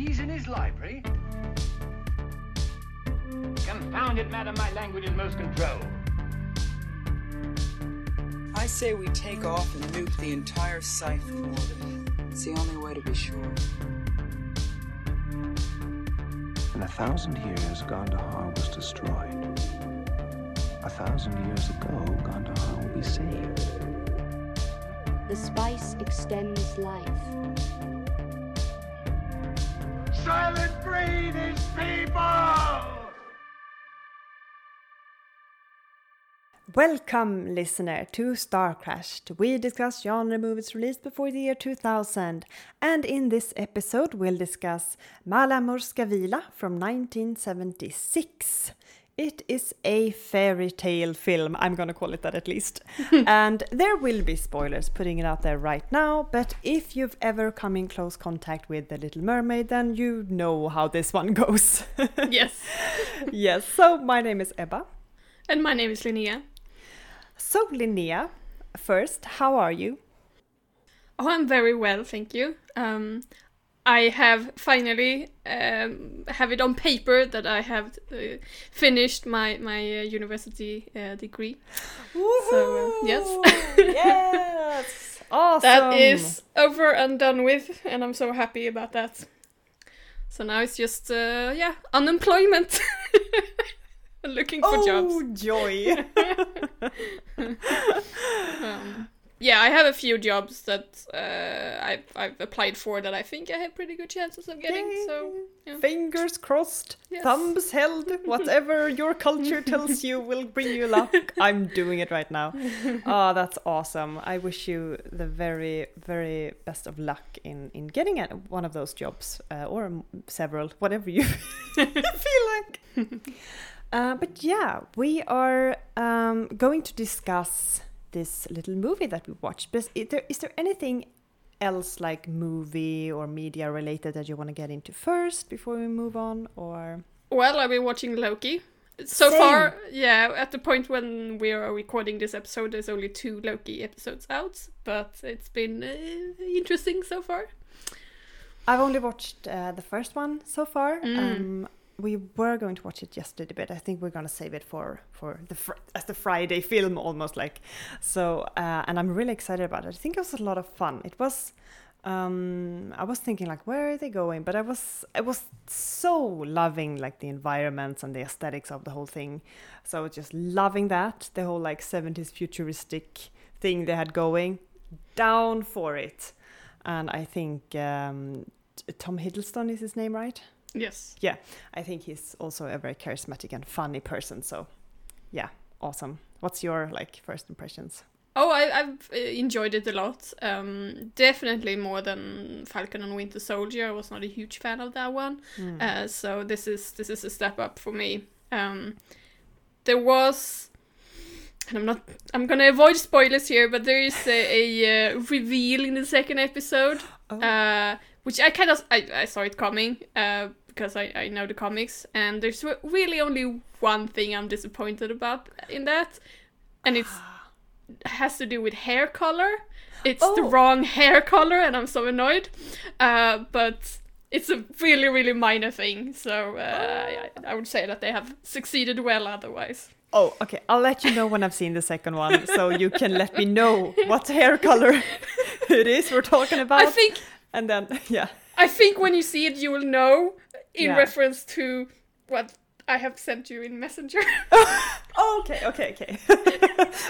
He's in his library. Confound it, madam, my language is most controlled. I say we take off and nuke the entire site from orbit. It's the only way to be sure. In a thousand years, Gandahar was destroyed. A thousand years ago, Gandahar will be saved. The spice extends life. Soylent Green is people! Welcome, listener, to Star Crashed. We discuss genre movies released before the year 2000, and in this episode, we'll discuss Malá mořská víla from 1976. It is a fairy tale film, I'm gonna call it that at least. and there will be spoilers putting it out there right now, but if you've ever come in close contact with The Little Mermaid, then you know how this one goes. Yes. yes, so my name is Ebba. And my name is Linnea. So, Linnea, first, how are you? Oh, I'm very well, thank you. Um, I have finally um, have it on paper that I have uh, finished my my uh, university uh, degree. So uh, yes, yes, awesome. that is over and done with, and I'm so happy about that. So now it's just uh, yeah, unemployment. Looking for oh, jobs. Oh joy. Um, yeah, I have a few jobs that uh, I've, I've applied for that I think I have pretty good chances of getting. Yay. So yeah. Fingers crossed, Yes. thumbs held, whatever your culture tells you will bring you luck. I'm doing it right now. Oh, that's awesome. I wish you the very, very best of luck in, in getting one of those jobs uh, or several, whatever you feel like. Uh, but yeah, we are um, going to discuss this little movie that we watched. But is there, is there anything else like movie or media related that you want to get into first before we move on or Well, I've been watching Loki. So Same. far, yeah, at the point when we are recording this episode, there's only two Loki episodes out, but it's been uh, interesting so far. I've only watched uh, the first one so far. Mm. Um, we were going to watch it yesterday, but I think we're gonna save it for for the fr- as the Friday film almost like. So uh, and I'm really excited about it. I think it was a lot of fun. It was. Um, I was thinking like, where are they going? But I was I was so loving like the environments and the aesthetics of the whole thing. So I was just loving that the whole like 70s futuristic thing they had going. Down for it, and I think um, Tom Hiddleston is his name, right? Yes. Yeah, I think he's also a very charismatic and funny person. So, yeah, awesome. What's your like first impressions? Oh, I, I've uh, enjoyed it a lot. Um, definitely more than Falcon and Winter Soldier. I was not a huge fan of that one. Uh, so this is this is a step up for me. Um, there was, and I'm not. I'm gonna avoid spoilers here, but there is a, a uh, reveal in the second episode, Oh. uh, which I kind of I, I saw it coming uh, because I, I know the comics, and there's really only one thing I'm disappointed about in that, and it's has to do with hair color. It's the Oh. wrong hair color, and I'm so annoyed. Uh, but it's a really, really minor thing. So uh, I, I would say that they have succeeded well otherwise. Oh, okay. I'll let you know when I've seen the second one, so you can let me know what hair color it is we're talking about. I think and then yeah, I think when you see it, you will know in Yeah. reference to what I have sent you in Messenger. Oh, okay, okay, okay.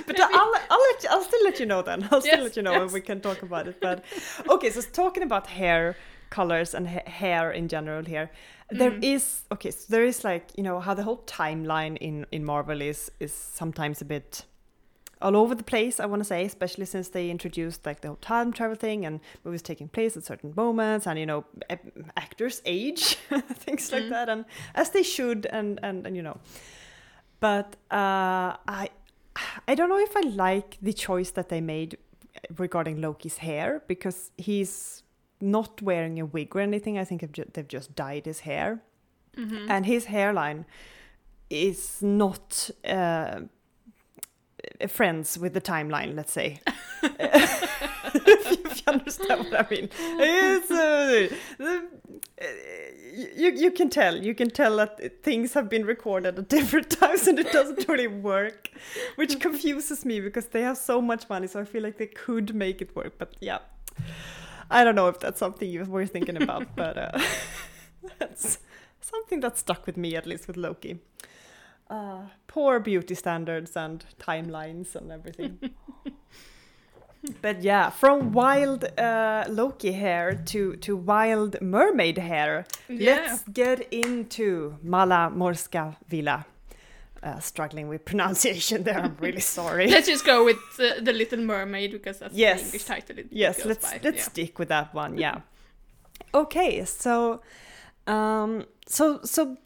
but I'll, I'll let you, I'll still let you know then. I'll still Yes, let you know when yes. we can talk about it. But okay, so talking about hair colors and ha- hair in general here, there mm-hmm. is okay. So there is like you know how the whole timeline in in Marvel is is sometimes a bit all over the place. I want to say, especially since they introduced like the whole time travel thing and movies taking place at certain moments, and you know actors age, things like that, and as they should, and and and you know but uh, I I don't know if I like the choice that they made regarding Loki's hair because he's not wearing a wig or anything. I think they've they've just dyed his hair, and his hairline is not uh, friends with the timeline. Let's say. if you understand what I mean, it's uh, you you can tell you can tell that things have been recorded at different times and it doesn't really work, which confuses me because they have so much money, so I feel like they could make it work. But yeah, I don't know if that's something you were thinking about, but uh, that's something that stuck with me at least with Loki. Uh, poor beauty standards and timelines and everything. but yeah, from wild uh, Loki hair to to wild mermaid hair, Yeah. let's get into Mala Morska Villa. Uh, struggling with pronunciation there. I'm really sorry. Let's just go with the, the Little Mermaid because that's Yes. the English title. It yes, let's by. let's yeah. stick with that one. Yeah. okay, so um, so so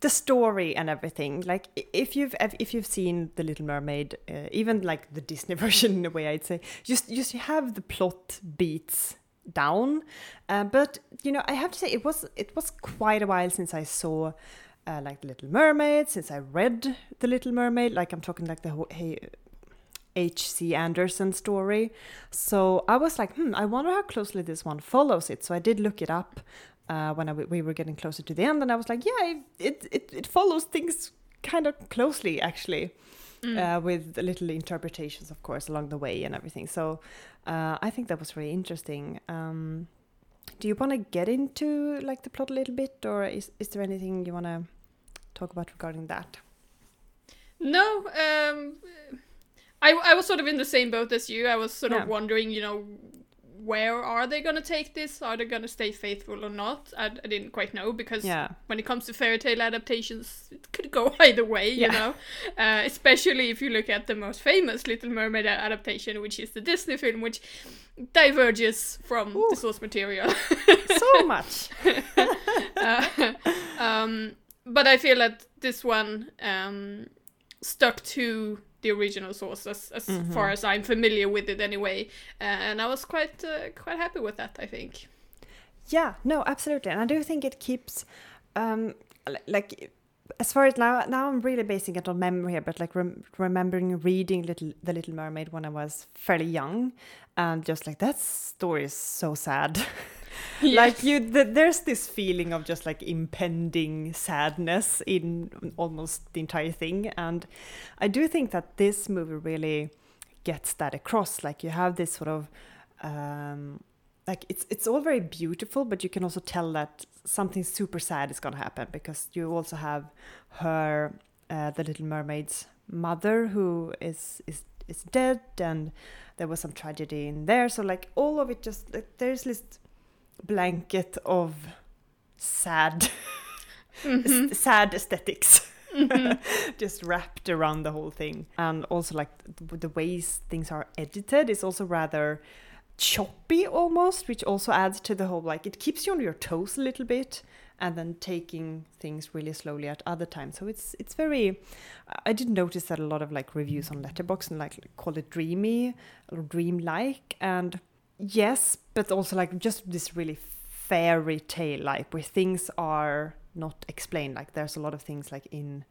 the story and everything. Like if you've if you've seen The Little Mermaid, uh, even like the Disney version in a way, I'd say just just you have the plot beats down. Uh, but you know, I have to say it was it was quite a while since I saw. Uh, like the Little Mermaid, since I read the Little Mermaid, like I'm talking like the whole, hey, H.C. Andersen story. So I was like, hmm, I wonder how closely this one follows it. So I did look it up uh, when I w- we were getting closer to the end, and I was like, yeah, it it, it follows things kind of closely actually, uh, with the little interpretations, of course, along the way and everything. So uh, I think that was really interesting. Um, do you want to get into like the plot a little bit, or is is there anything you want to talk about regarding that? No, um, I I was sort of in the same boat as you. I was sort Yeah. of wondering, you know, where are they gonna take this? Are they gonna stay faithful or not? I, I didn't quite know because Yeah. when it comes to fairy tale adaptations, it could go either way, you Yeah. know. Uh, especially if you look at the most famous Little Mermaid adaptation, which is the Disney film, which diverges from Ooh. the source material. So much. Uh, um, but I feel that this one um, stuck to the original source as, as Mm-hmm. far as I'm familiar with it anyway, uh, and I was quite uh, quite happy with that. I think. Yeah, no, absolutely, and I do think it keeps, um, like, as far as now, now I'm really basing it on memory here, but like rem- remembering reading Little the Little Mermaid when I was fairly young, and just like that story is so sad. like you, th- there's this feeling of just like impending sadness in almost the entire thing, and I do think that this movie really gets that across. Like you have this sort of. Um, like it's it's all very beautiful but you can also tell that something super sad is going to happen because you also have her uh, the little mermaid's mother who is is is dead and there was some tragedy in there so like all of it just like, there's this blanket of sad mm-hmm. s- sad esthetics mm-hmm. just wrapped around the whole thing. And also like th- the ways things are edited is also rather choppy almost which also adds to the whole like it keeps you on your toes a little bit and then taking things really slowly at other times. So it's it's very i did notice that a lot of like reviews on Letterboxd and like call it dreamy or dream-like. And yes but also like just this really fairy tale like where things are not explained. Like there's a lot of things like in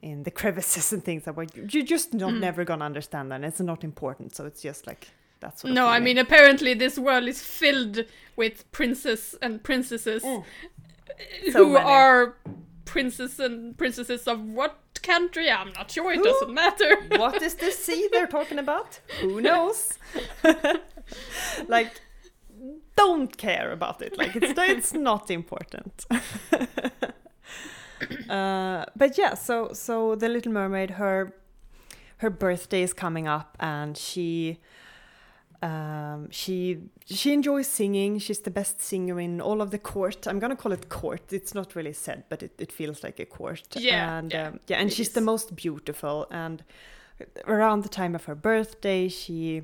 in the crevices and things that were you're just not mm. never gonna understand and it's not important so it's just like that's of No, I mean apparently this world is filled with princes and princesses mm. So who many. are princes and princesses of what country? I'm not sure. It Who? doesn't matter. what is this sea they're talking about? Who knows? like, don't care about it. Like, it's it's not important. uh, but yeah, so so the Little Mermaid, her her birthday is coming up, and she um, she she enjoys singing. She's the best singer in all of the court. I'm gonna call it court. It's not really said, but it, it feels like a court. Yeah, and yeah, um, yeah, and she's is. the most beautiful. And around the time of her birthday, she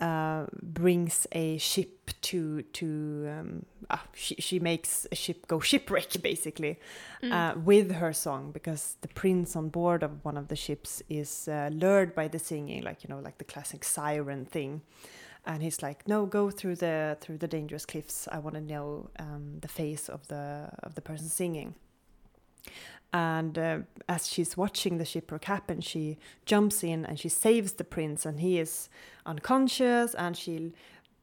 uh, brings a ship to to um, ah, she she makes a ship go shipwreck basically uh, with her song because the prince on board of one of the ships is uh, lured by the singing like you know like the classic siren thing. And he's like no go through the through the dangerous cliffs. I want to know um, the face of the of the person singing and uh, as she's watching the shipwreck happen she jumps in and she saves the prince and he is unconscious and she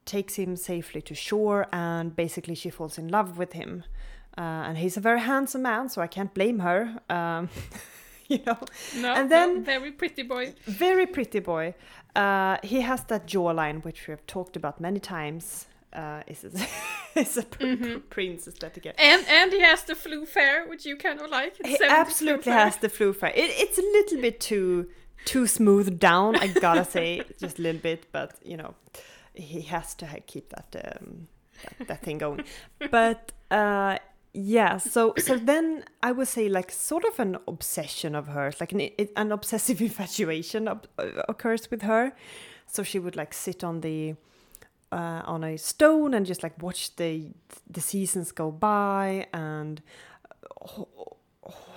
takes him safely to shore and basically she falls in love with him uh, and he's a very handsome man, so I can't blame her. Um, you know, No, And no, then- very pretty boy. very pretty boy. Uh, he has that jawline which we have talked about many times. Uh, is is a pr- Mm-hmm. prince aesthetic. And and he has the flu fair, which you kind of like. He absolutely has the flu fair. It, it's a little bit too too smooth down. I gotta say, just a little bit, but you know, he has to keep that um, that, that thing going. But uh, yeah, so so then I would say like sort of an obsession of hers, like an an obsessive infatuation occurs with her. So she would like sit on the uh, on a stone and just like watch the the seasons go by and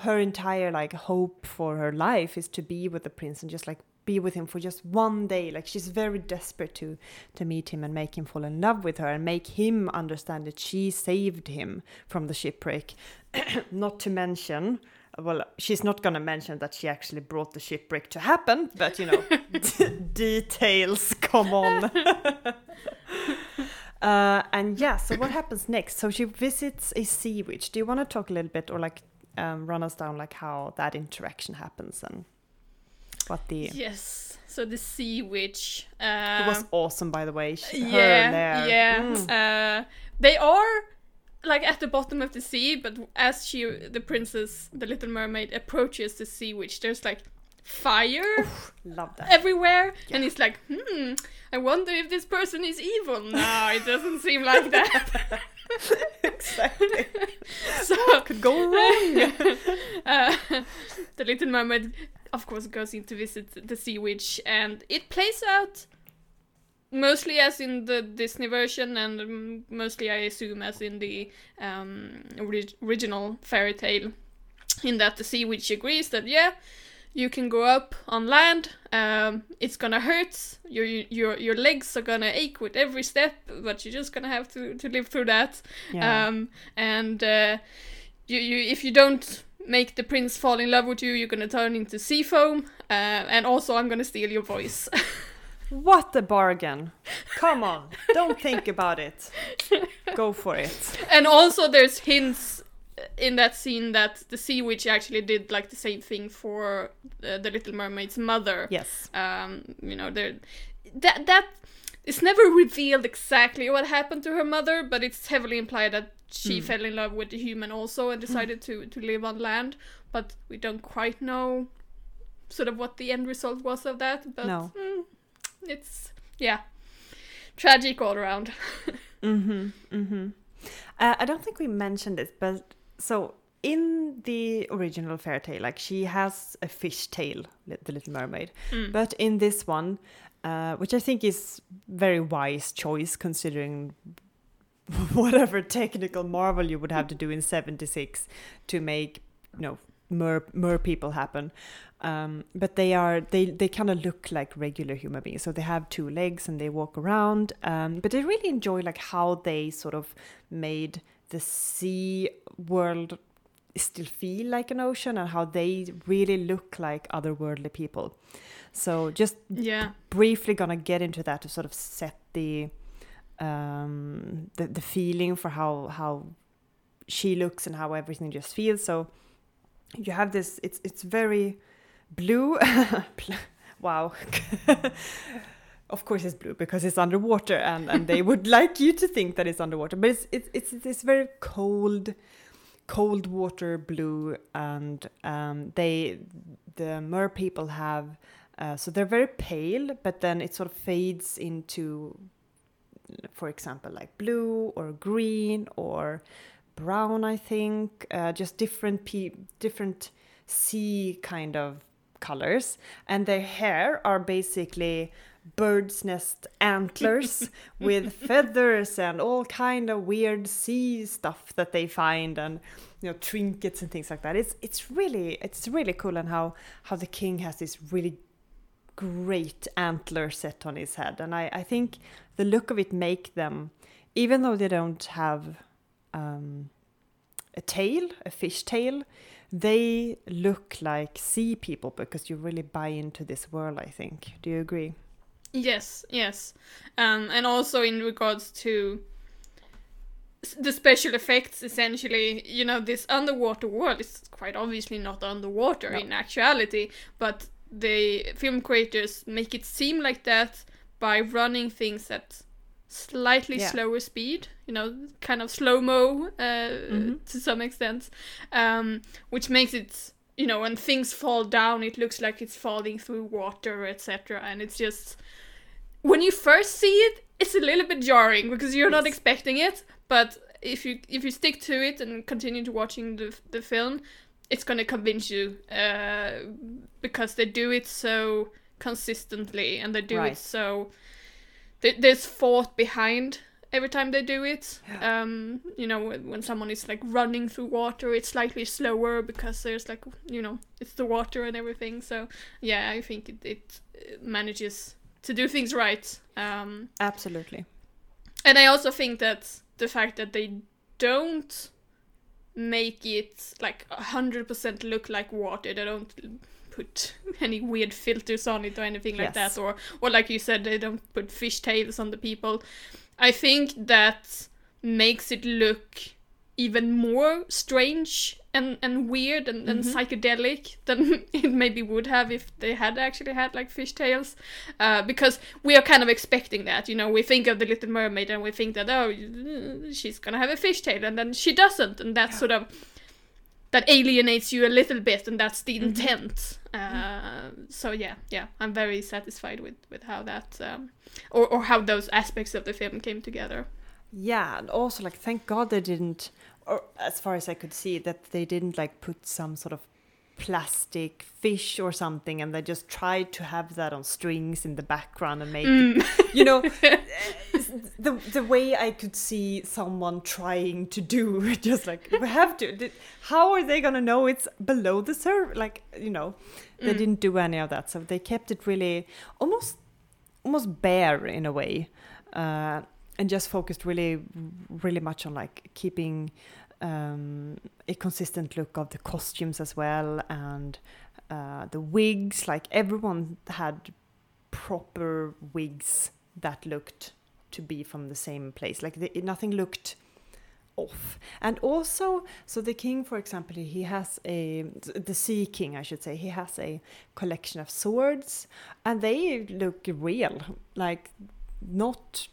her entire like hope for her life is to be with the prince and just like be with him for just one day. Like she's very desperate to to meet him and make him fall in love with her and make him understand that she saved him from the shipwreck. Not to mention well she's not going to mention that she actually brought the shipwreck to happen but you know details come on uh, and yeah so what happens next so she visits a sea witch do you want to talk a little bit or like um, run us down like how that interaction happens and what the Yes. So the sea witch. Uh, it was awesome by the way she, yeah, there yeah. Mm. Uh, they are like at the bottom of the sea, but as she, the princess, the Little Mermaid, approaches the sea witch, there's like fire love that everywhere, and it's like, hmm, I wonder if this person is evil. No, it doesn't seem like that. exactly so could go wrong uh, the Little Mermaid, of course, goes in to visit the Sea Witch, and it plays out mostly as in the Disney version, and mostly I assume as in the um, orig- original fairy tale. In that the Sea Witch agrees that yeah, you can go up on land. Um, it's gonna hurt. Your your your legs are gonna ache with every step, but you're just gonna have to to live through that. yeah Um, and uh, you, you, if you don't make the prince fall in love with you, you're gonna turn into sea foam. Uh, and also, I'm gonna steal your voice. what a bargain come on don't think about it go for it and also, there's hints in that scene that the sea witch actually did like the same thing for uh, the Little Mermaid's mother. yes Um, you know, there that that it's never revealed exactly what happened to her mother, but it's heavily implied that she fell in love with the human also and decided to to live on land. But we don't quite know sort of what the end result was of that. But No. mm, it's yeah, tragic all around. Mm-hmm. Mm-hmm. Uh, I don't think we mentioned this, but so in the original fairy tale, like she has a fish tail, the Little Mermaid, but in this one, uh, which I think is very wise choice considering whatever technical marvel you would have to do in 76 to make you know mer, mer people happen. Um, but they are they they kind of look like regular human beings. So they have two legs and they walk around um, but i really enjoy like how they sort of made the sea world still feel like an ocean and how they really look like otherworldly people. So just yeah, briefly gonna get into that to sort of set the um the, the feeling for how how she looks and how everything just feels. So you have this it's it's very blue. Wow of course it's blue because it's underwater and and they would like you to think that it's underwater but it's it's it's this very cold cold water blue and um they the mer people have uh, so they're very pale but then it sort of fades into for example like blue or green or brown i think uh, just different pe- different sea kind of colors. And their hair are basically bird's nest antlers with feathers and all kind of weird sea stuff that they find and you know trinkets and things like that. It's it's really it's really cool and how how the king has this really great antler set on his head. And i i think the look of it make them even though they don't have um a tail a fish tail they look like sea people because you really buy into this world i think. Do you agree Yes, yes. Um, and also in regards to the special effects essentially, you know, this underwater world is quite obviously not underwater No. in actuality, but the film creators make it seem like that by running things at slightly Yeah. slower speed, you know, kind of slow mo uh, Mhm. to some extent, um, which makes it, you know, when things fall down, it looks like it's falling through water, etc. And it's just when you first see it, it's a little bit jarring because you're not expecting it. But if you if you stick to it and continue to watching the the film, it's gonna convince you uh, because they do it so consistently and they do Right. it so there- there's thought behind every time they do it. Um, you know, when, when someone is like running through water, it's slightly slower because there's like you know it's the water and everything. So yeah, I think it, it manages to do things right. Um, Absolutely. and I also think that the fact that they don't make it like a hundred percent look like water, they don't put any weird filters on it or anything like Yes. that, or or like you said, they don't put fish tails on the people. I think that makes it look even more strange and, and weird and, and psychedelic than it maybe would have if they had actually had like fishtails. Uh, because we are kind of expecting that, you know, we think of the Little Mermaid and we think that, oh, she's gonna have a fishtail, and then she doesn't, and that's sort of that alienates you a little bit, and that's the intent. Uh, so yeah, yeah, I'm very satisfied with with how that um, or or how those aspects of the film came together. Yeah, and also like thank God they didn't, or as far as I could see, that they didn't like put some sort of plastic fish or something, and they just tried to have that on strings in the background and make, mm. it, you know, eh, the the way I could see someone trying to do, just like we have to. How are they gonna know it's below the surface? Like you know, they mm. didn't do any of that, so they kept it really almost almost bare in a way uh, and just focused really really much on like keeping um, a consistent look of the costumes as well and uh, the wigs. Like everyone had proper wigs that looked to be from the same place. Like nothing looked off. And also so the king for example he has a the sea king i should say he has a collection of swords and they look real. Like not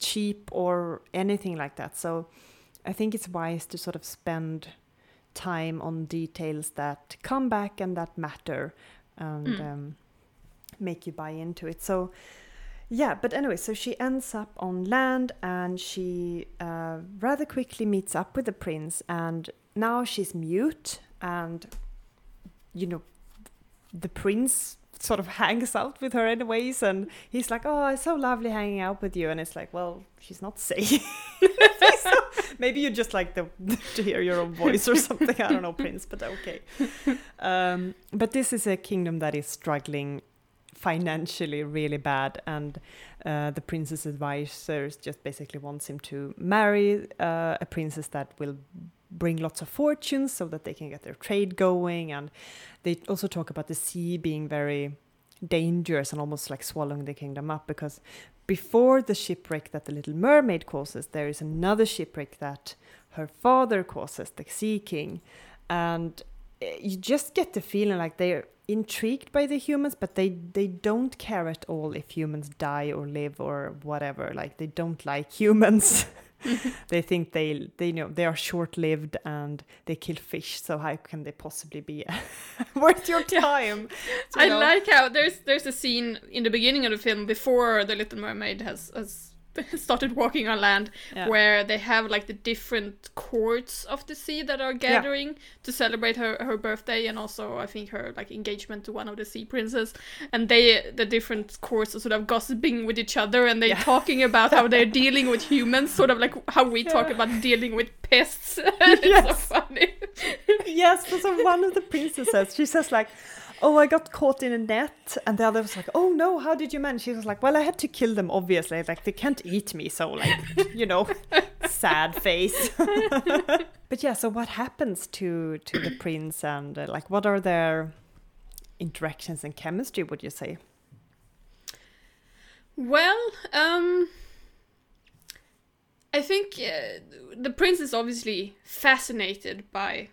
cheap or anything like that. So i think it's wise to sort of spend time on details that come back and that matter and um, make you buy into it. So yeah, but anyway, so she ends up on land and she uh, rather quickly meets up with the prince, and now she's mute, and you know, the prince sort of hangs out with her anyways, and he's like, "Oh, it's so lovely hanging out with you," and it's like, "Well, she's not saying." So maybe you just like the, to hear your own voice or something. I don't know, Prince, but okay. Um, but this is a kingdom that is struggling financially really bad and uh, the prince's advisors just basically wants him to marry uh, a princess that will bring lots of fortunes so that they can get their trade going. And they also talk about the sea being very dangerous and almost like swallowing the kingdom up because before the shipwreck that the little mermaid causes there is another shipwreck that her father causes the sea king. And eh, you just get the feeling like they're intrigued by the humans but they they don't care at all if humans die or live or whatever. Like they don't like humans. They think they they know they are short lived and they kill fish so how can they possibly be worth your time? So, I know, like how there's there's a scene in the beginning of the film before the Little Mermaid has has started walking on land Yeah. where they have like the different courts of the sea that are gathering to celebrate her her birthday and also I think her like engagement to one of the sea princes. And they the different courts are sort of gossiping with each other and they're talking about how they're dealing with humans sort of like how we talk about dealing with pests. It's Yes. so funny. Yes but so one of the princesses she says like oh i got caught in a net. And the other was like oh no how did you manage? She was like well i had to kill them obviously. Like they can't eat me. So like you know sad face. But yeah so what happens to to the prince and uh, like what are their interactions and chemistry would you say? Well, um I think uh, the prince is obviously fascinated by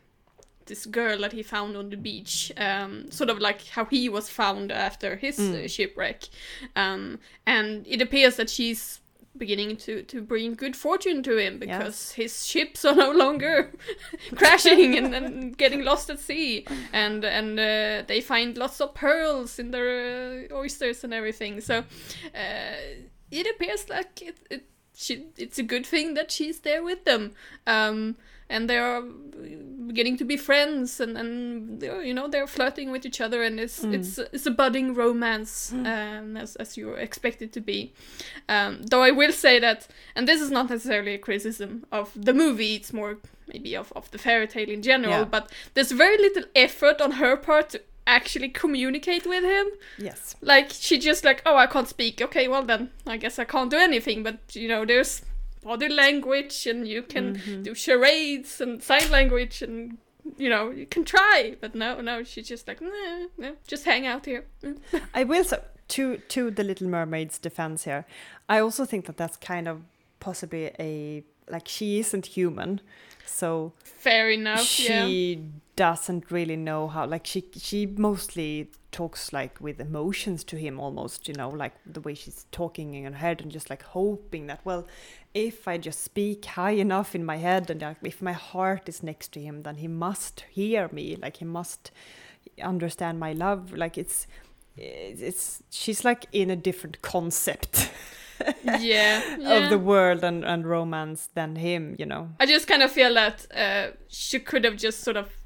this girl that he found on the beach, um, sort of like how he was found after his uh, shipwreck, um, and it appears that she's beginning to to bring good fortune to him because his ships are no longer crashing and, and getting lost at sea. And and uh, they find lots of pearls in their uh, oysters and everything. So uh, it appears like it, it she, it's a good thing that she's there with them. Um, and they are getting to be friends and, and they're, you know they're flirting with each other and it's it's it's a budding romance um, as, as you expect it to be. Um, though I will say that and this is not necessarily a criticism of the movie it's more maybe of, of the fairy tale in general Yeah. but there's very little effort on her part to actually communicate with him. Yes. like she just like oh i can't speak. Okay well then i guess i can't do anything but you know there's body language and you can Mm-hmm. do charades and sign language and you know you can try but no no she's just like nah, no just hang out here. I will say to to the Little Mermaid's defense here. I also think that that's kind of possibly a like she isn't human, so fair enough yeah she doesn't really know how. Like she she mostly talks like with emotions to him almost. You know, like the way she's talking in her head and just like hoping that well, if I just speak high enough in my head and like, if my heart is next to him, then he must hear me. Like he must understand my love. Like it's it's, it's she's like in a different concept yeah, of the world and, and romance than him. You know. i just kind of feel that uh, she could have just sort of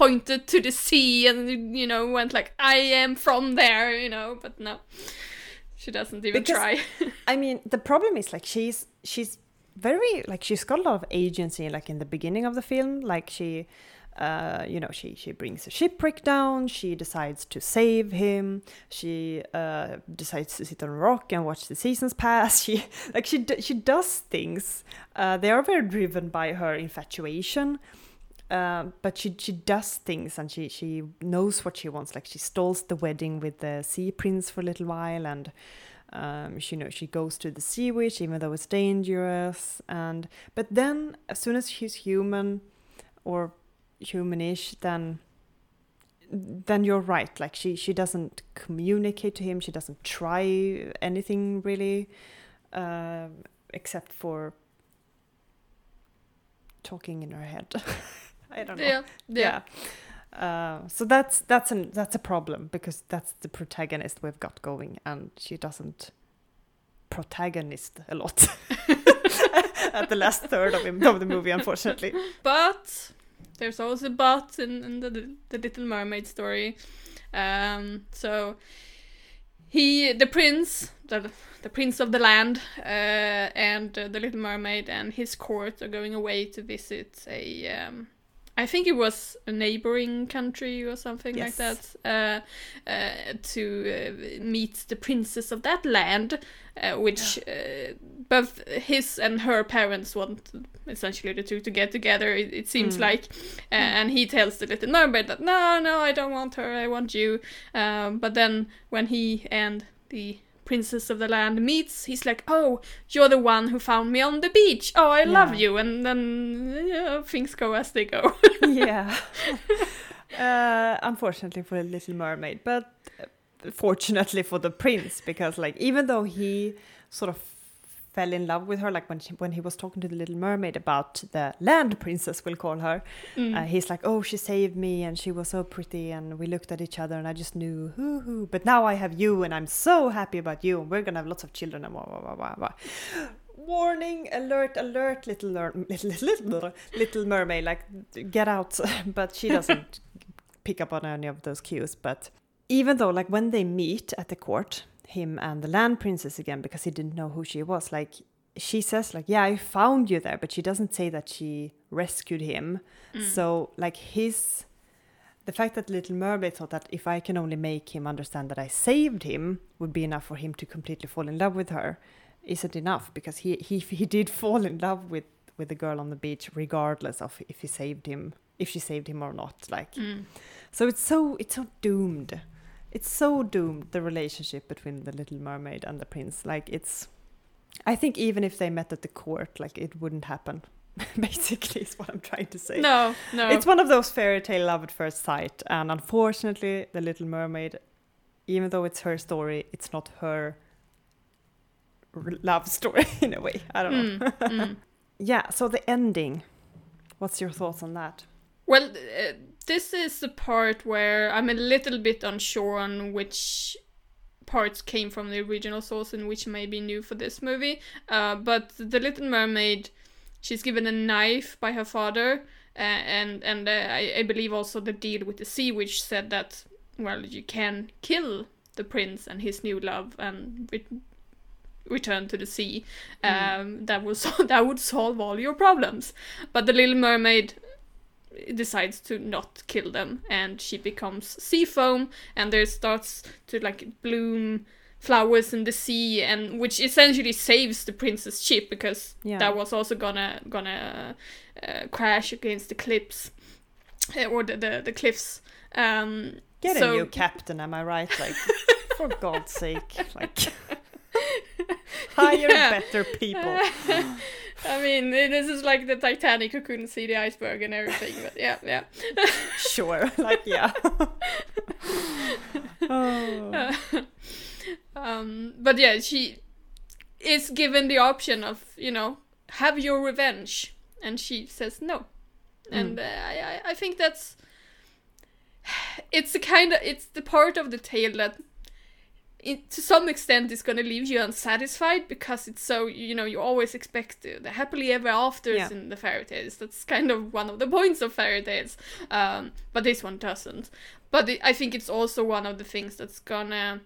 pointed to the sea and you know went like i am from there you know but no she doesn't even Because- try I mean, the problem is like she's she's very like she's got a lot of agency like in the beginning of the film. Like she, uh, you know, she she brings a shipwreck down. She decides to save him. She uh, decides to sit on a rock and watch the seasons pass. She like she d- she does things. Uh, they are very driven by her infatuation. Uh, but she she does things and she she knows what she wants. Like she stalls the wedding with the sea prince for a little while, and um, she you know she goes to the sea witch even though it's dangerous. And but then as soon as she's human or humanish, then then you're right. Like she she doesn't communicate to him. She doesn't try anything really, uh, except for talking in her head. I don't know. yeah yeah Uh, so that's that's an that's a problem because that's the protagonist we've got going, and she doesn't protagonist a lot at the last third of, him, of the movie, unfortunately. But there's always a but in, in the the Little Mermaid story. Um, so he, the prince, the the prince of the land, uh, and uh, the Little Mermaid and his court are going away to visit a. Um, I think it was a neighboring country or something like that, uh, uh, to uh, meet the princess of that land, uh, which uh, both his and her parents want essentially the two to get together. It, it seems like, uh, and he tells the little mermaid that no, no, I don't want her, I want you. Um, but then when he and the princess of the land meets, he's like, "Oh, you're the one who found me on the beach. Oh, I love you." And then know, things go as they go. yeah. uh, unfortunately for the Little Mermaid, but uh, fortunately for the prince, because like even though he sort of fell in love with her, like when she, when he was talking to the Little Mermaid about the land princess, we'll call her, uh, he's like, "Oh, she saved me, and she was so pretty, and we looked at each other, and I just knew, hoo hoo. But now I have you, and I'm so happy about you, and we're gonna have lots of children, and blah blah blah blah." blah. Warning! Alert! Alert! Little little little, little mermaid, like get out! but she doesn't pick up on any of those cues. But even though, like when they meet at the court, him and the land princess again, because he didn't know who she was, like she says, like, "Yeah, I found you there," but she doesn't say that she rescued him. Mm. So, like his the fact that Little Mermaid thought that if I can only make him understand that I saved him would be enough for him to completely fall in love with her isn't enough because he he he did fall in love with with the girl on the beach regardless of if he saved him if she saved him or not like. Mm. So it's so it's so doomed it's so doomed the relationship between the little mermaid and the prince like it's I think even if they met at the court, like it wouldn't happen. Basically, is what I'm trying to say. No, no. It's one of those fairy tale love at first sight, and unfortunately, The Little Mermaid, even though it's her story, it's not her r- love story in a way. I don't know. Mm, mm. Yeah, so the ending. What's your thoughts on that? Well, uh, this is the part where I'm a little bit unsure on which parts came from the original source and which may be new for this movie. Uh, but the Little Mermaid, she's given a knife by her father, uh, and and uh, I, I believe also the deal with the sea, which said that well you can kill the prince and his new love and re- return to the sea. Um, that will sol- that would solve all your problems. But the Little Mermaid decides to not kill them and she becomes sea foam and there starts to like bloom flowers in the sea and which essentially saves the princess ship because Yeah. that was also gonna gonna uh, crash against the cliffs uh, or the the, the cliffs um Get so a new captain, am I right? Like, for God's sake, like hire Yeah. better people. I mean, this is like the Titanic who couldn't see the iceberg and everything, but yeah, yeah. Sure, like yeah. oh. um, but yeah, she is given the option of, you know, have your revenge, and she says no. And uh, I, I, I think that's it's the kind of it's the part of the tale that it, to some extent is going to leave you unsatisfied because it's so you know you always expect the, the happily ever afters Yeah. in the fairy tales. That's kind of one of the points of fairy tales. Um, but this one doesn't. But it, i think it's also one of the things that's gonna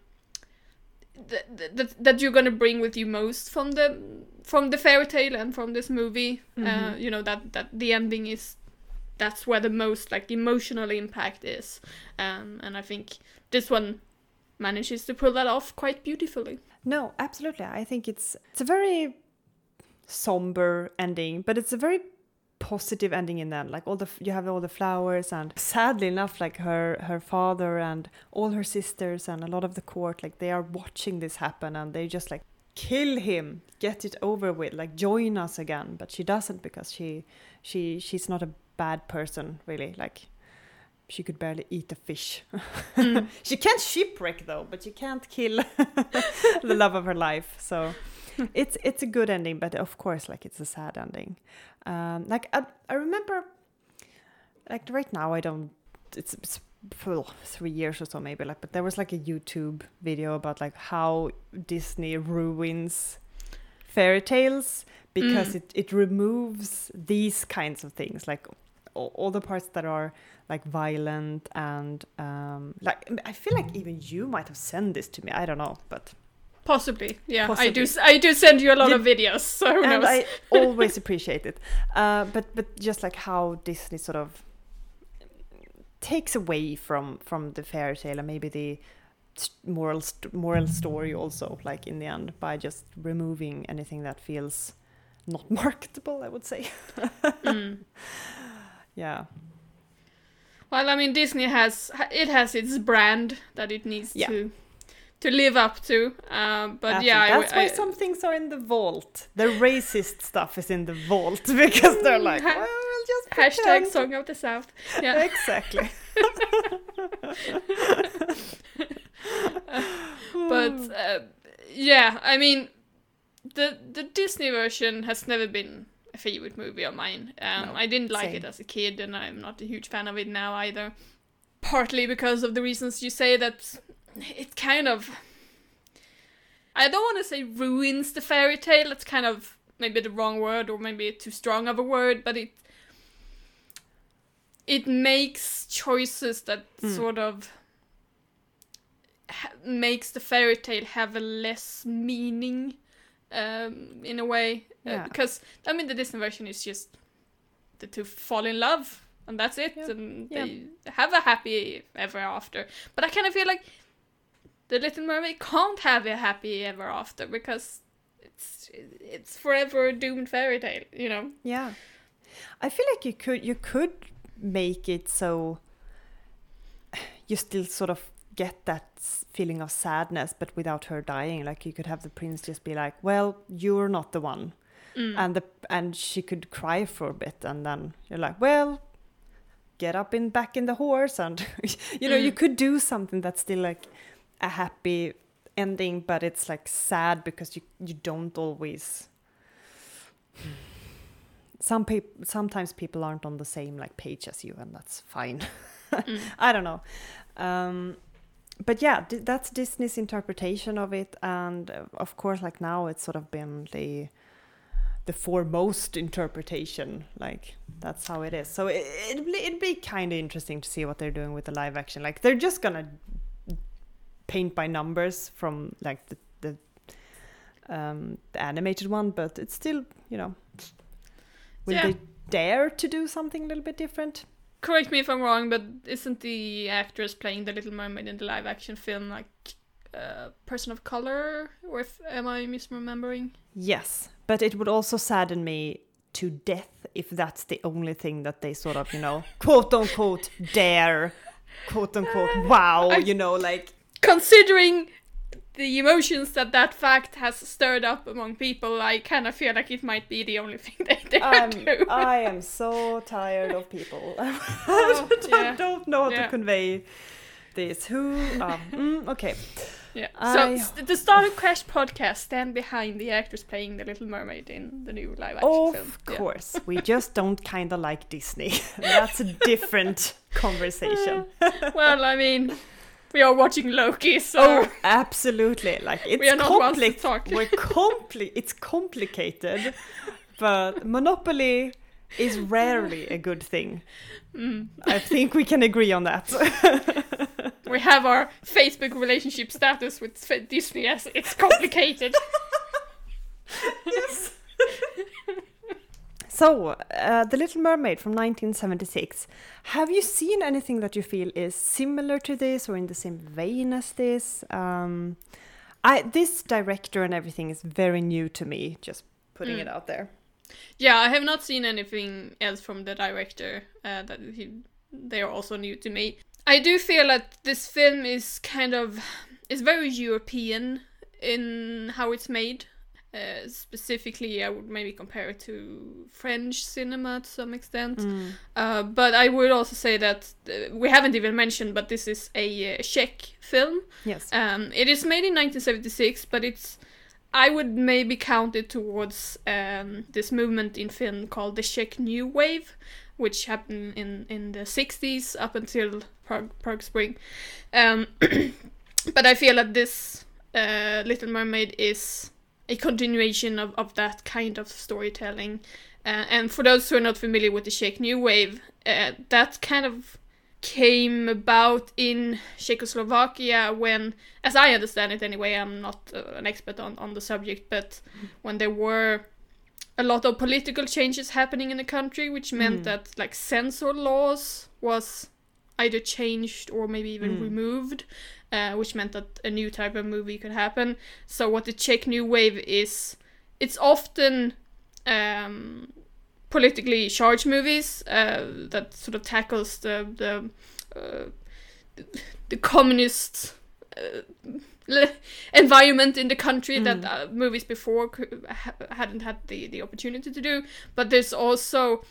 that, that, that you're gonna bring with you most from the from the fairy tale and from this movie. Uh, you know that that the ending is that's where the most like emotional impact is. Um, and i think this one manages to pull that off quite beautifully No, absolutely. I think it's it's a very somber ending, but it's a very positive ending in that. Like all the you have all the flowers, and sadly enough, like her her father and all her sisters and a lot of the court, like they are watching this happen, and they just like kill him, get it over with, like join us again. But she doesn't because she she she's not a bad person really. Like she could barely eat a fish. she can't shipwreck though, but she can't kill the love of her life. So it's it's a good ending, but of course, like it's a sad ending. Um, like I, I remember, like right now, I don't. It's, it's for three years or so maybe. Like, but there was like a YouTube video about like how Disney ruins fairy tales because it it removes these kinds of things, like all, the parts that are like violent and um like I feel like even you might have sent this to me. I don't know, but possibly yeah i do Possibly. i do send you a lot You- of videos so who and knows I always appreciate it. Uh, but but just like how Disney sort of takes away from from the fairy tale and maybe the moral st- moral story also like in the end by just removing anything that feels not marketable i would say Mm. Yeah. Well i mean disney has it has its brand that it needs Yeah. to to live up to um, but I yeah think I- that's why I- some things are in the vault. The racist stuff is in the vault because they're like well we'll just hashtag pretend." song of the south. Yeah. Exactly. But uh, yeah i mean the the disney version has never been favorite movie of mine. Um, No, i didn't like same. it as a kid and i'm not a huge fan of it now either. Partly because of the reasons you say that it kind of i don't want to say ruins the fairy tale that's kind of maybe the wrong word or maybe too strong of a word but it it makes choices that sort of ha- makes the fairy tale have a less meaning um, in a way Uh, Yeah. because i mean the disney version is just the two fall in love and that's it Yeah. and Yeah. they have a happy ever after but i kind of feel like the little mermaid can't have a happy ever after because it's it's forever a doomed fairy tale you know Yeah. I feel like you could you could make it so you still sort of get that feeling of sadness, but without her dying. Like you could have the prince just be like, "Well, you're not the one," Mm. and the and she could cry for a bit, and then you're like, "Well, get up in back in the horse," and you know you Mm. could do something that's still like a happy ending, but it's like sad because you you don't always. Some people sometimes people aren't on the same like page as you, and that's fine. Mm. I don't know. Um, but yeah, d- that's Disney's interpretation of it, and uh, of course, like now it's sort of been the the foremost interpretation. Like that's how it is. So it, it'd be, it'd be kind of interesting to see what they're doing with the live action. Like they're just gonna paint by numbers from like the the, um, the animated one, but it's still you know. Will Yeah. they dare to do something a little bit different? Correct me if I'm wrong, but isn't the actress playing the Little Mermaid in the live action film like a person of color? Or if am I misremembering? Yes, but it would also sadden me to death if that's the only thing that they sort of, you know, quote unquote dare, quote unquote uh, wow, I- you know, like Considering the emotions that that fact has stirred up among people, I kind of feel like it might be the only thing they dare do. I am so tired of people. Oh, I yeah. don't know how Yeah. to convey this. Who? Um, mm, okay. Yeah. I- So the Star of Crash podcast stand behind the actress playing the Little Mermaid in the new live action film. Of Yeah. course, we just don't kind of like Disney. That's a different conversation. Well, I mean, we are watching Loki, so Oh, absolutely! Like it's we are not ones to talk. We're compli- It's complicated, but Monopoly is rarely a good thing. Mm. I think we can agree on that. we have our Facebook relationship status with Disney as it's complicated. So, uh, The Little Mermaid from 1976. Have you seen anything that you feel is similar to this or in the same vein as this? Um, I this director and everything is very new to me. Just putting Mm. it out there. yeah, I have not seen anything else from the director uh, that he, they are also new to me. I do feel that this film is kind of is very European in how it's made. Uh, specifically, I would maybe compare it to French cinema to some extent. Uh, but I would also say that uh, we haven't even mentioned, but this is a uh, Czech film. Yes. Um, it is made in 1976, but it's I would maybe count it towards um, this movement in film called the Czech New Wave, which happened in in the 60s up until Prague, Prague Spring. Um, but I feel that this uh, Little Mermaid is a continuation of, of that kind of storytelling. Uh, and for those who are not familiar with the Czech New Wave, uh, that kind of came about in Czechoslovakia when, as I understand it anyway, I'm not uh, an expert on, on the subject, but when there were a lot of political changes happening in the country, which meant Mm. that like censor laws was either changed or maybe even Mm. removed, uh, which meant that a new type of movie could happen. So what the Czech New Wave is, it's often um, politically charged movies uh, that sort of tackles the the uh, the communist uh, environment in the country that uh, movies before hadn't had the, the opportunity to do. But there's also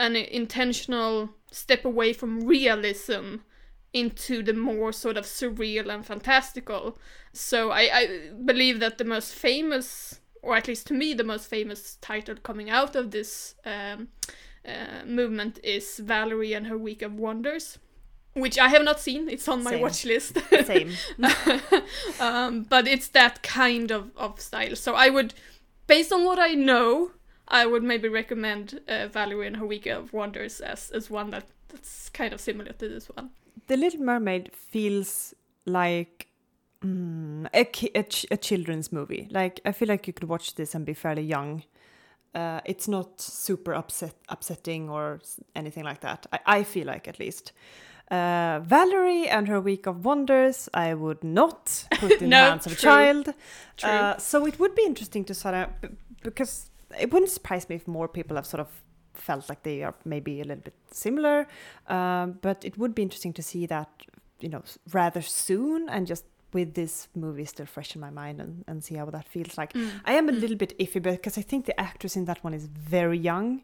an intentional step away from realism into the more sort of surreal and fantastical. So I, I believe that the most famous, or at least to me, the most famous title coming out of this um, uh, movement is Valerie and Her Week of Wonders, which I have not seen. It's on my Same. watch list. Same. um, but it's that kind of, of style. So I would, based on what I know, I would maybe recommend uh, Valerie and Her Week of Wonders as, as one that, that's kind of similar to this one. The Little Mermaid feels like mm, a, ki- a, ch- a children's movie. Like I feel like you could watch this and be fairly young. Uh, it's not super upset, upsetting or anything like that. I, I feel like at least. Uh, Valerie and her Week of Wonders, I would not put in No, the hands of a child. True. Uh, so it would be interesting to sort of because it wouldn't surprise me if more people have sort of felt like they are maybe a little bit similar. Um, but it would be interesting to see that you know, rather soon, and just with this movie still fresh in my mind and, and see how that feels like. Mm. I am a mm. little bit iffy because I think the actress in that one is very young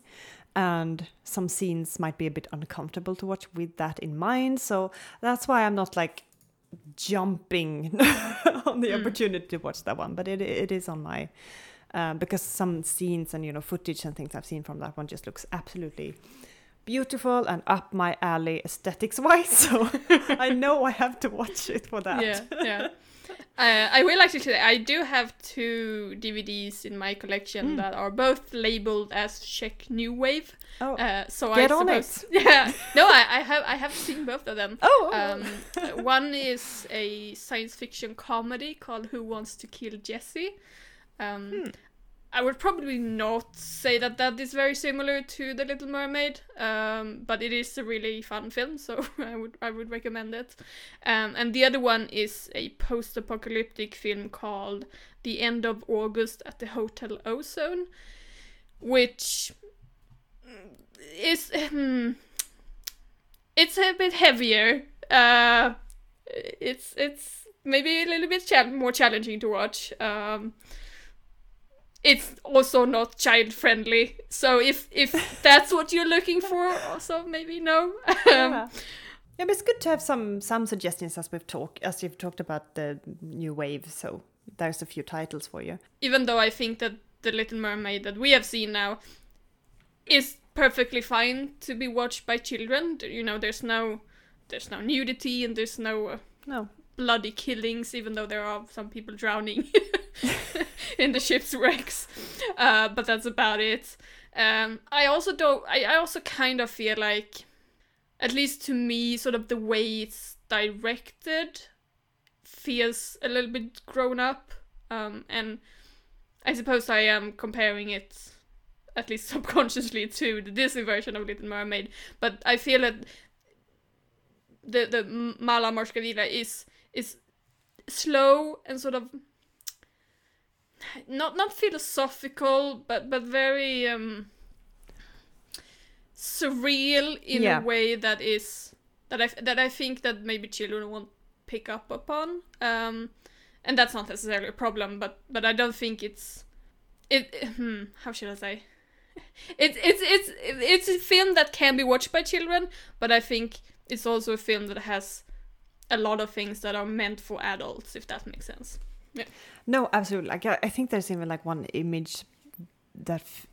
and some scenes might be a bit uncomfortable to watch with that in mind. So that's why I'm not like jumping on the mm. opportunity to watch that one, but it it is on my uh, because some scenes and you know footage and things I've seen from that one just looks absolutely beautiful and up my alley aesthetics wise. So I know I have to watch it for that. Yeah, yeah. Uh, I will actually say I do have two DVDs in my collection Hmm. that are both labeled as Czech New Wave. Oh, Uh, so Get I on suppose, Yeah. No, I, I have I have seen both of them. oh, Um, one is a science fiction comedy called Who Wants to Kill Jesse. Um, Hmm. I would probably not say that that is very similar to The Little Mermaid, um, but it is a really fun film, so I would I would recommend it. Um, and the other one is a post-apocalyptic film called The End of August at the Hotel Ozone, which is hmm, it's a bit heavier. Uh, it's it's maybe a little bit chal- more challenging to watch. Um, it's also not child friendly. So if if that's what you're looking for, also maybe no. um, yeah. Yeah, but it's good to have some some suggestions as we've talked as you've talked about the new wave. So there's a few titles for you. even though I think that the Little Mermaid that we have seen now is perfectly fine to be watched by children. You know, there's no there's no nudity and there's no uh, No, bloody killings, even though there are some people drowning in the ship's wrecks. Uh, but that's about it. Um, I also don't. I, I also kind of feel like, at least to me, sort of the way it's directed feels a little bit grown up. Um, and I suppose I am comparing it, at least subconsciously, to the Disney version of Little Mermaid. But I feel that the the Malá mořská víla is is slow and sort of not not philosophical but but very um surreal in Yeah. a way that is that I that I think that maybe children won't pick up upon. Um and that's not necessarily a problem but but I don't think it's it hmm, how should I say? It's it's it's it's a film that can be watched by children but I think it's also a film that has a lot of things that are meant for adults if that makes sense no, absolutely. Like I, I think there's even like one image that, f-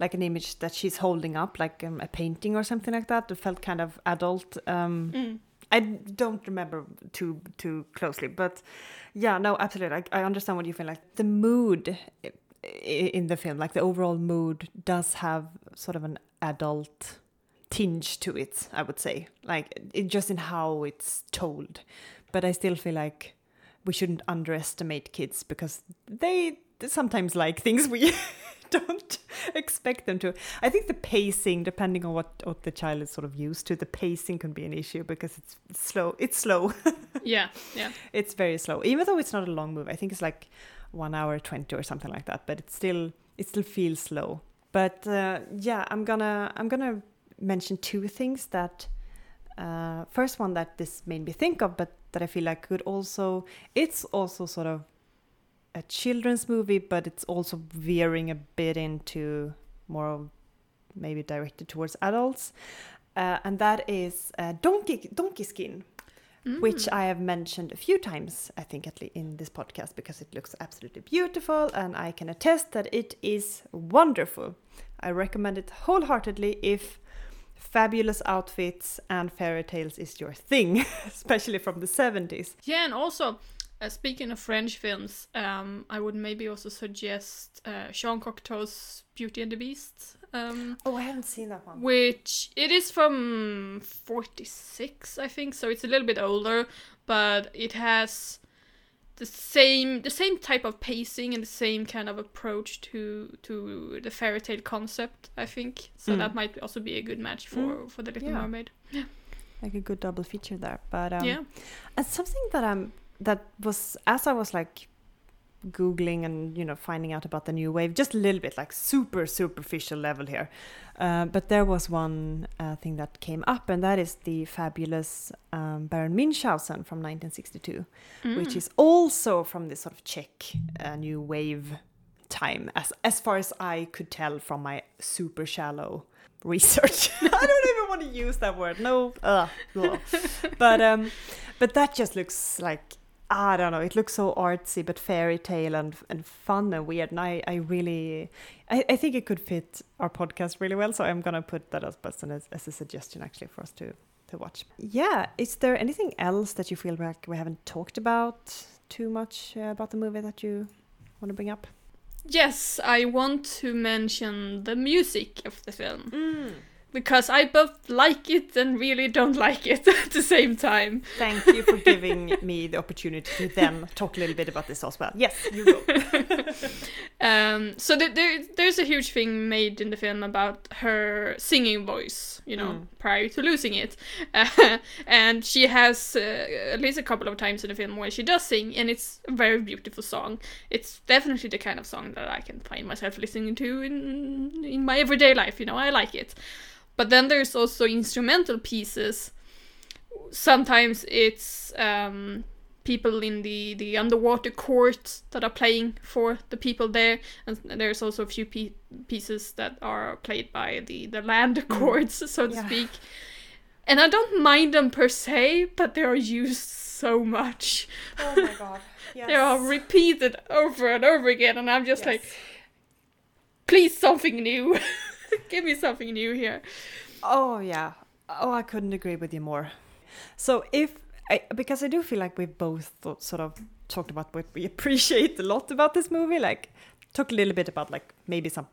like an image that she's holding up, like um, a painting or something like that. That felt kind of adult. Um, Mm. I don't remember too too closely, but yeah, no, absolutely. Like, I understand what you feel like. The mood i- i- in the film, like the overall mood, does have sort of an adult tinge to it. I would say, like it, just in how it's told. But I still feel like we shouldn't underestimate kids because they sometimes like things we don't expect them to. I think the pacing, depending on what, what the child is sort of used to, the pacing can be an issue because it's slow. It's slow. yeah yeah it's very slow, even though it's not a long movie. I think it's like one hour twenty or something like that. But it still it still feels slow. But uh, yeah, I'm gonna I'm gonna mention two things that. Uh, first one that this made me think of, but that I feel like could also it's also sort of a children's movie, but it's also veering a bit into more of maybe directed towards adults, uh, and that is uh, Donkey Donkey Skin which I have mentioned a few times, I think, at least in this podcast, because it looks absolutely beautiful, and I can attest that it is wonderful. I recommend it wholeheartedly if fabulous outfits and fairy tales is your thing, especially from the 70s. yeah and also uh, speaking of French films um I would maybe also suggest uh, Jean Cocteau's Beauty and the Beast um Oh, I haven't seen that one. which it is from 46 i think so it's a little bit older but it has the same the same type of pacing and the same kind of approach to to the fairy tale concept i think so Mm. that might also be a good match for for the little Yeah. mermaid Like a good double feature there. But um, yeah And something that I'm that was as I was like googling and you know finding out about the new wave. Just a little bit like super superficial level here. Uh, but there was one uh, thing that came up and that is the fabulous um, baron munchausen from 1962 which is also from this sort of czech uh, new wave time as as far as i could tell from my super shallow research. I don't even want to use that word. No but um but that just looks like I don't know. It looks so artsy, but fairy tale and and fun and weird. And I, I really, I, I think it could fit our podcast really well. So I'm gonna put that as as, as a suggestion actually for us to to watch. Yeah. Is there anything else that you feel like we haven't talked about too much uh, about the movie that you want to bring up? Yes, I want to mention the music of the film. Because I both like it and really don't like it at the same time. Thank you for giving me the opportunity to then talk a little bit about this as well. Yes, you go. Um, so th- there, there's a huge thing made in the film about her singing voice, you know, prior to losing it. Uh, and she has uh, at least a couple of times in the film where she does sing, and it's a very beautiful song. It's definitely the kind of song that I can find myself listening to in in my everyday life. You know, I like it. But then there's also instrumental pieces. Sometimes it's um, people in the the underwater court that are playing for the people there, and there's also a few pe- pieces that are played by the the land courts, so to Yeah. speak. And I don't mind them per se, but they are used so much. oh my god. Yes. They are repeated over and over again, and I'm just like, please, something new. Give me something new here. Oh yeah. Oh, I couldn't agree with you more. So if I, because I do feel like we've both thought, sort of talked about what we appreciate a lot about this movie, like talk a little bit about like maybe some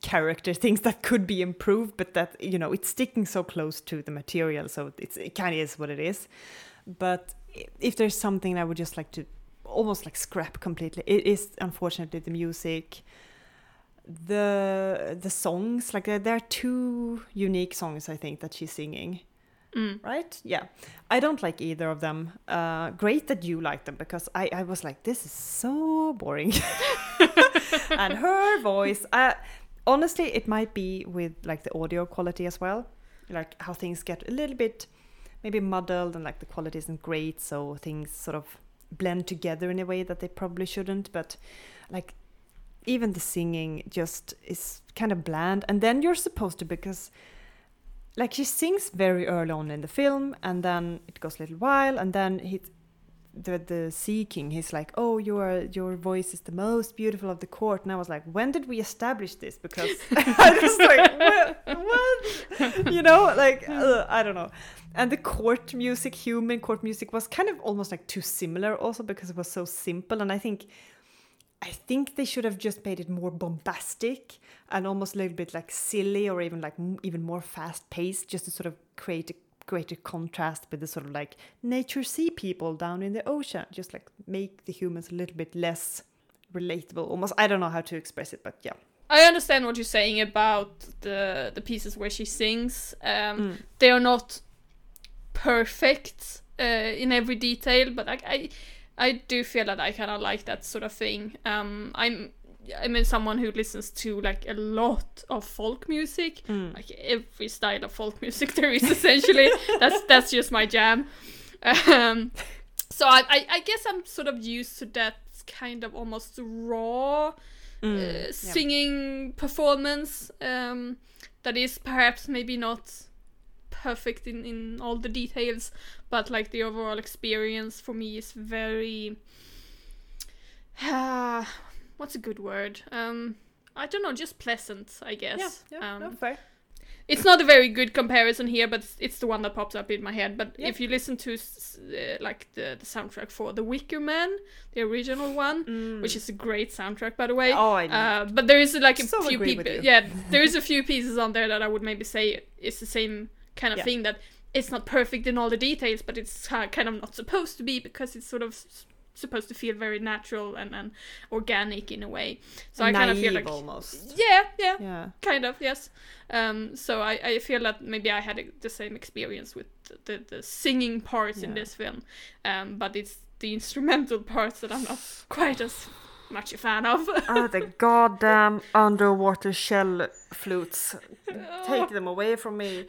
character things that could be improved, but that you know it's sticking so close to the material, so it's it kind of is what it is. But if there's something I would just like to almost like scrap completely, it is unfortunately the music the the songs like there, there are two unique songs i think that she's singing. Right? Yeah. I don't like either of them. Uh great that you like them because i i was like this is so boring. And her voice uh honestly it might be with like the audio quality as well. Like how things get a little bit maybe muddled and like the quality isn't great so things sort of blend together in a way that they probably shouldn't. But like even the singing just is kind of bland. And then you're supposed to because like she sings very early on in the film and then it goes a little while and then he the the sea king he's like oh your your voice is the most beautiful of the court. And i was like when did we establish this? Because i was like what, what? you know like ugh, uh, i don't know. And the court music human court music was kind of almost like too similar also because it was so simple. And i think I think they should have just made it more bombastic and almost a little bit like silly or even like m- even more fast paced just to sort of create a greater contrast with the sort of like nature sea people down in the ocean just like make the humans a little bit less relatable almost I don't know how to express it but yeah I understand what you're saying about the the pieces where she sings. Um, Mm. They are not perfect uh, in every detail, but like I I do feel that I kind of like that sort of thing. Um, I'm I mean someone who listens to like a lot of folk music, like every style of folk music there is essentially. that's that's just my jam. Um, so I, I I guess I'm sort of used to that kind of almost raw uh, singing performance um, that is perhaps maybe not perfect in, in all the details, but like the overall experience for me is very. Uh, what's a good word? Um, I don't know, just pleasant, I guess. Yeah, um, fair it's not a very good comparison here, but it's- the one that pops up in my head. But if you listen to uh, like the, the soundtrack for The Wicker Man, the original one, which is a great soundtrack by the way. Mm. Oh, I know. uh, but there is like a So few people. Yeah, there is a few pieces on there that I would maybe say is the same kind of Yeah. thing that it's not perfect in all the details, but it's uh, kind of not supposed to be because it's sort of s- supposed to feel very natural and, and organic in a way. So I kind of feel like almost. Yeah, yeah, yeah. Kind of yes. Um so i i feel that maybe i had a, the same experience with the the singing parts in this film um but it's the instrumental parts that I'm not quite as much a fan of. oh, ah, the goddamn underwater shell flutes. Take them away from me.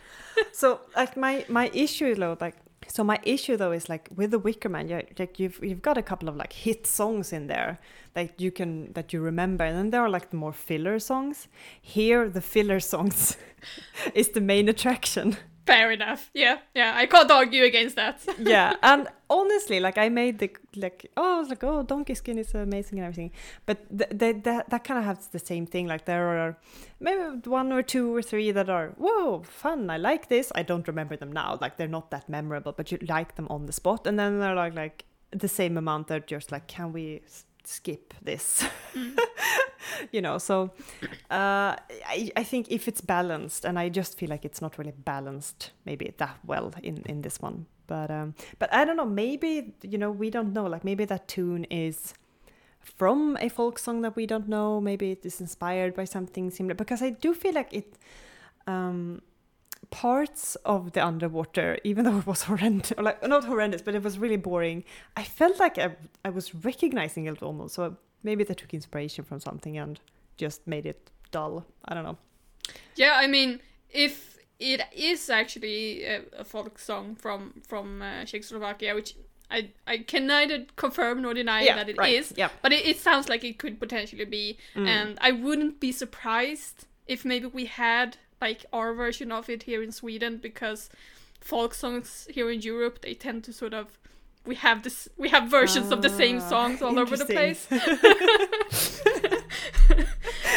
So, like, my, my issue, though, like, so my issue though is like with the Wicker Man, you, like you've you've got a couple of like hit songs in there that you can that you remember, and then there are like the more filler songs. Here, the filler songs is the main attraction. Fair enough. Yeah, yeah. I can't argue against that. yeah, and honestly, like I made the like oh I was like oh Donkey Skin is amazing and everything, but th- th- that that kind of has the same thing. Like there are maybe one or two or three that are whoa fun. I like this. I don't remember them now. Like they're not that memorable, but you like them on the spot, and then they're like like the same amount. They're just like can we skip this? Mm. you know so uh, I, I think if it's balanced and i just feel like it's not really balanced maybe that well in in this one but um but i don't know maybe you know we don't know like maybe that tune is from a folk song that we don't know maybe it is inspired by something similar because i do feel like it um parts of the underwater, even though it was horrendous, like not horrendous, but it was really boring. I felt like I, I was recognizing it almost. So maybe they took inspiration from something and just made it dull. I don't know. Yeah, I mean, if it is actually a, a folk song from from uh, Czechoslovakia, which I I can neither confirm nor deny yeah, that it right. is. Yeah. But it, it, sounds like it could potentially be, mm. and I wouldn't be surprised if maybe we had like our version of it here in Sweden because folk songs here in Europe they tend to sort of we have this we have versions uh, of the same ah, songs all over the place.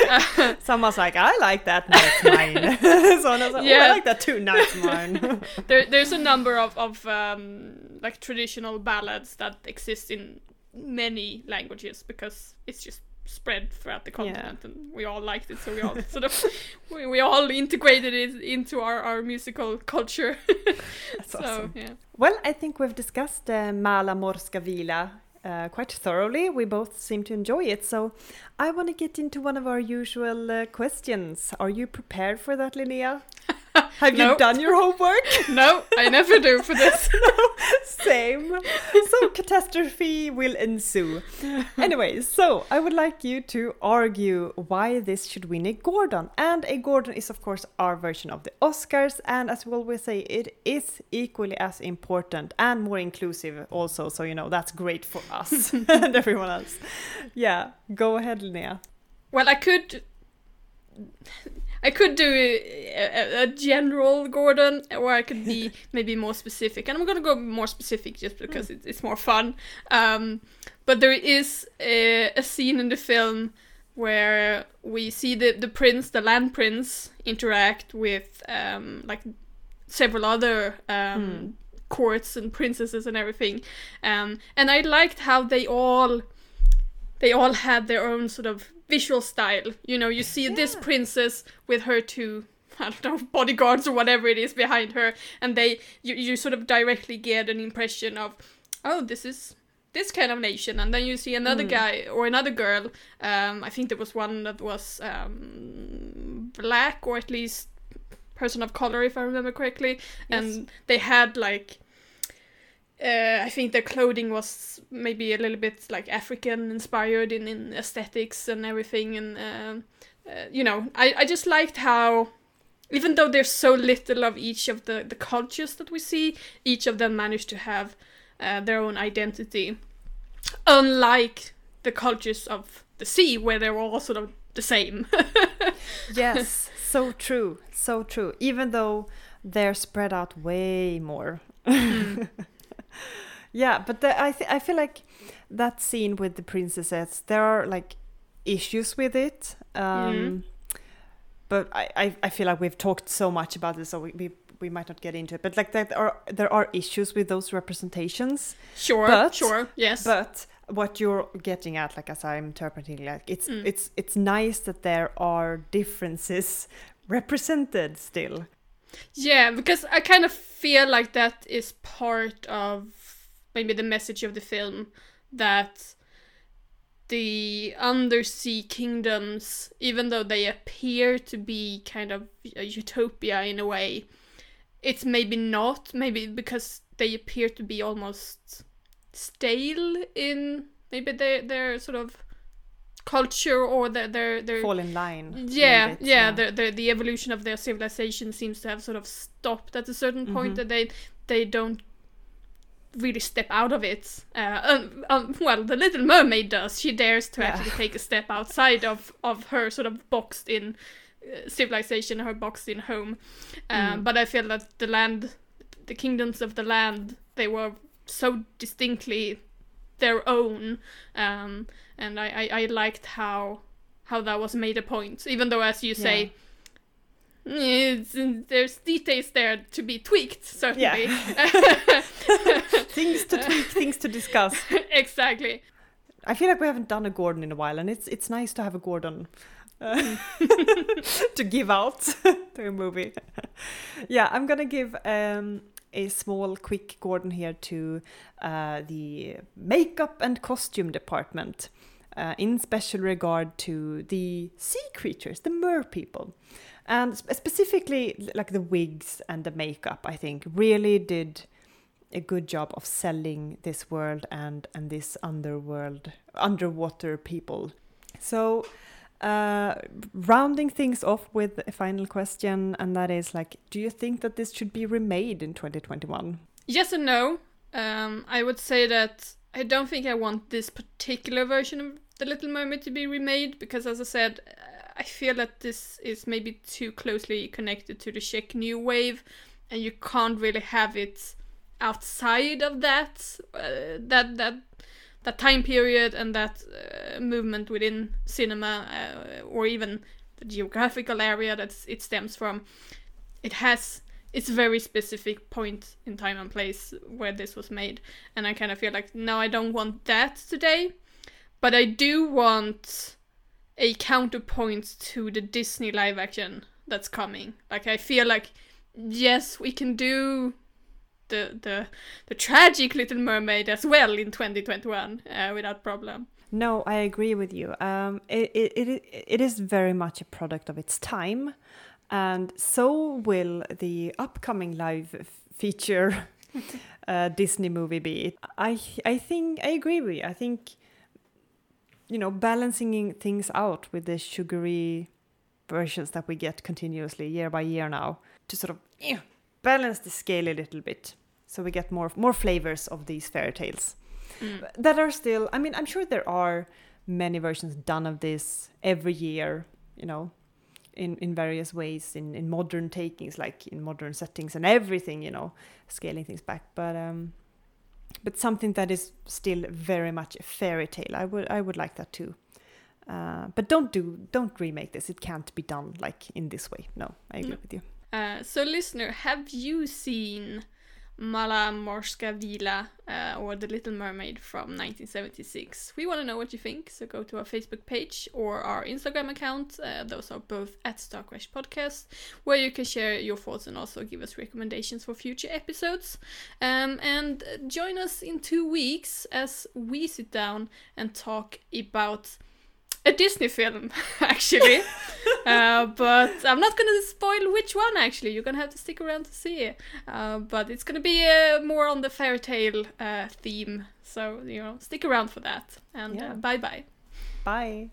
Someone's like, I like that, it's mine. Someone's like, yeah. oh, I like that too, it's mine. there, there's a number of, of um, like traditional ballads that exist in many languages because it's just spread throughout the continent yeah. and we all liked it so we all sort of we, we all integrated it into our, our musical culture. That's so awesome. yeah. Well i think we've discussed uh, Malá mořská víla uh, quite thoroughly. We both seem to enjoy it. So i want to get into one of our usual uh, questions. Are you prepared for that linnea Have you done your homework? no, I never do for this. no, same. So catastrophe will ensue. Anyway, so I would like you to argue why this should win a Gordon. And a Gordon is, of course, our version of the Oscars. And as we always say, it is equally as important and more inclusive, also. So, you know, that's great for us and everyone else. Yeah, go ahead, Linnea. Well, I could I could do a, a, general Gordon, or I could be maybe more specific. And I'm gonna go more specific just because mm. it's more fun. Um, but there is a, a, scene in the film where we see the, the prince, the land prince, interact with um, like several other um, mm. courts and princesses and everything. Um, and I liked how they all they all had their own sort of visual style. You know, you see yeah. this princess with her two I don't know bodyguards or whatever it is behind her, and they you you sort of directly get an impression of oh this is this kind of nation, and then you see another mm. guy or another girl. Um, I think there was one that was um, black or at least person of color if I remember correctly, yes. and they had like uh, I think their clothing was maybe a little bit like African inspired in, in aesthetics and everything. And, uh, uh, you know, I, I just liked how, even though there's so little of each of the, the cultures that we see, each of them managed to have uh, their own identity. Unlike the cultures of the sea, where they're all sort of the same. yes, so true, so true. Even though they're spread out way more. Mm. yeah, but the, I th- I feel like that scene with the princesses, there are like issues with it. Um, mm. But I, I, I feel like we've talked so much about this, so we, we we might not get into it. But like there are there are issues with those representations. Sure, but, sure, yes. But what you're getting at, like as I'm interpreting, like it's mm. it's it's nice that there are differences represented still. Yeah, because I kind of feel like that is part of maybe the message of the film that the undersea kingdoms, even though they appear to be kind of a utopia in a way, it's maybe not, maybe because they appear to be almost stale in maybe their their sort of culture or their their their Fall in line. yeah, bit, yeah, The, the the evolution of their civilization seems to have sort of stopped at a certain point Mhm. that they they don't really step out of it. Uh, um, um, well, the Little Mermaid does. She dares to Yeah. actually take a step outside of of her sort of boxed in uh, civilization, her boxed in home. Um, Mm. But I feel that the land, the kingdoms of the land, they were so distinctly their own, um, and I, I, I liked how how that was made a point, even though, as you say, it's, there's details there to be tweaked, certainly. things to tweak, things to discuss. exactly. I feel like we haven't done a Gordon in a while, and it's it's nice to have a Gordon uh, to give out to a movie. yeah, I'm gonna give um, a small, quick Gordon here to uh, the makeup and costume department. Uh, in special regard to the sea creatures, the mer people, and specifically like the wigs and the makeup, I think really did a good job of selling this world and and this underworld underwater people so uh rounding things off with a final question and that is like do you think that this should be remade in 2021 Yes and no. Um, I would say that I don't think I want this particular version of The Little Mermaid to be remade because, as I said, I feel that this is maybe too closely connected to the Czech New Wave, and you can't really have it outside of that uh, that that that time period and that uh, movement within cinema uh, or even the geographical area that it stems from. It has it's very specific point in time and place where this was made and i kind of feel like no i don't want that today but i do want a counterpoint to the disney live action that's coming like i feel like yes we can do the the the tragic little mermaid as well in 2021 uh, without problem no i agree with you um it, it, it, it is very much a product of its time and so will the upcoming live feature uh, Disney movie be. I I think I agree with you. I think you know balancing things out with the sugary versions that we get continuously year by year now to sort of eh, balance the scale a little bit, so we get more more flavors of these fairy tales that are still. I mean, I'm sure there are many versions done of this every year. You know, in, in various ways in, in modern takings like in modern settings and everything you know scaling things back but um but something that is still very much a fairy tale. I would i would like that too. Uh, but don't do don't remake this. It can't be done like in this way. No i agree No. with you. Uh, so, listener, have you seen Malá mořská víla uh, or The Little Mermaid from 1976? We want to know what you think, so go to our Facebook page or our Instagram account. Uh, those are both at Starcrash Podcast, where you can share your thoughts and also give us recommendations for future episodes. Um, and join us in two weeks as we sit down and talk about a Disney film, actually. uh, but I'm not gonna spoil which one. Actually, you're gonna have to stick around to see it. Uh, but it's gonna be uh, more on the fairy tale uh, theme, so you know, stick around for that. And Yeah. uh, bye bye. bye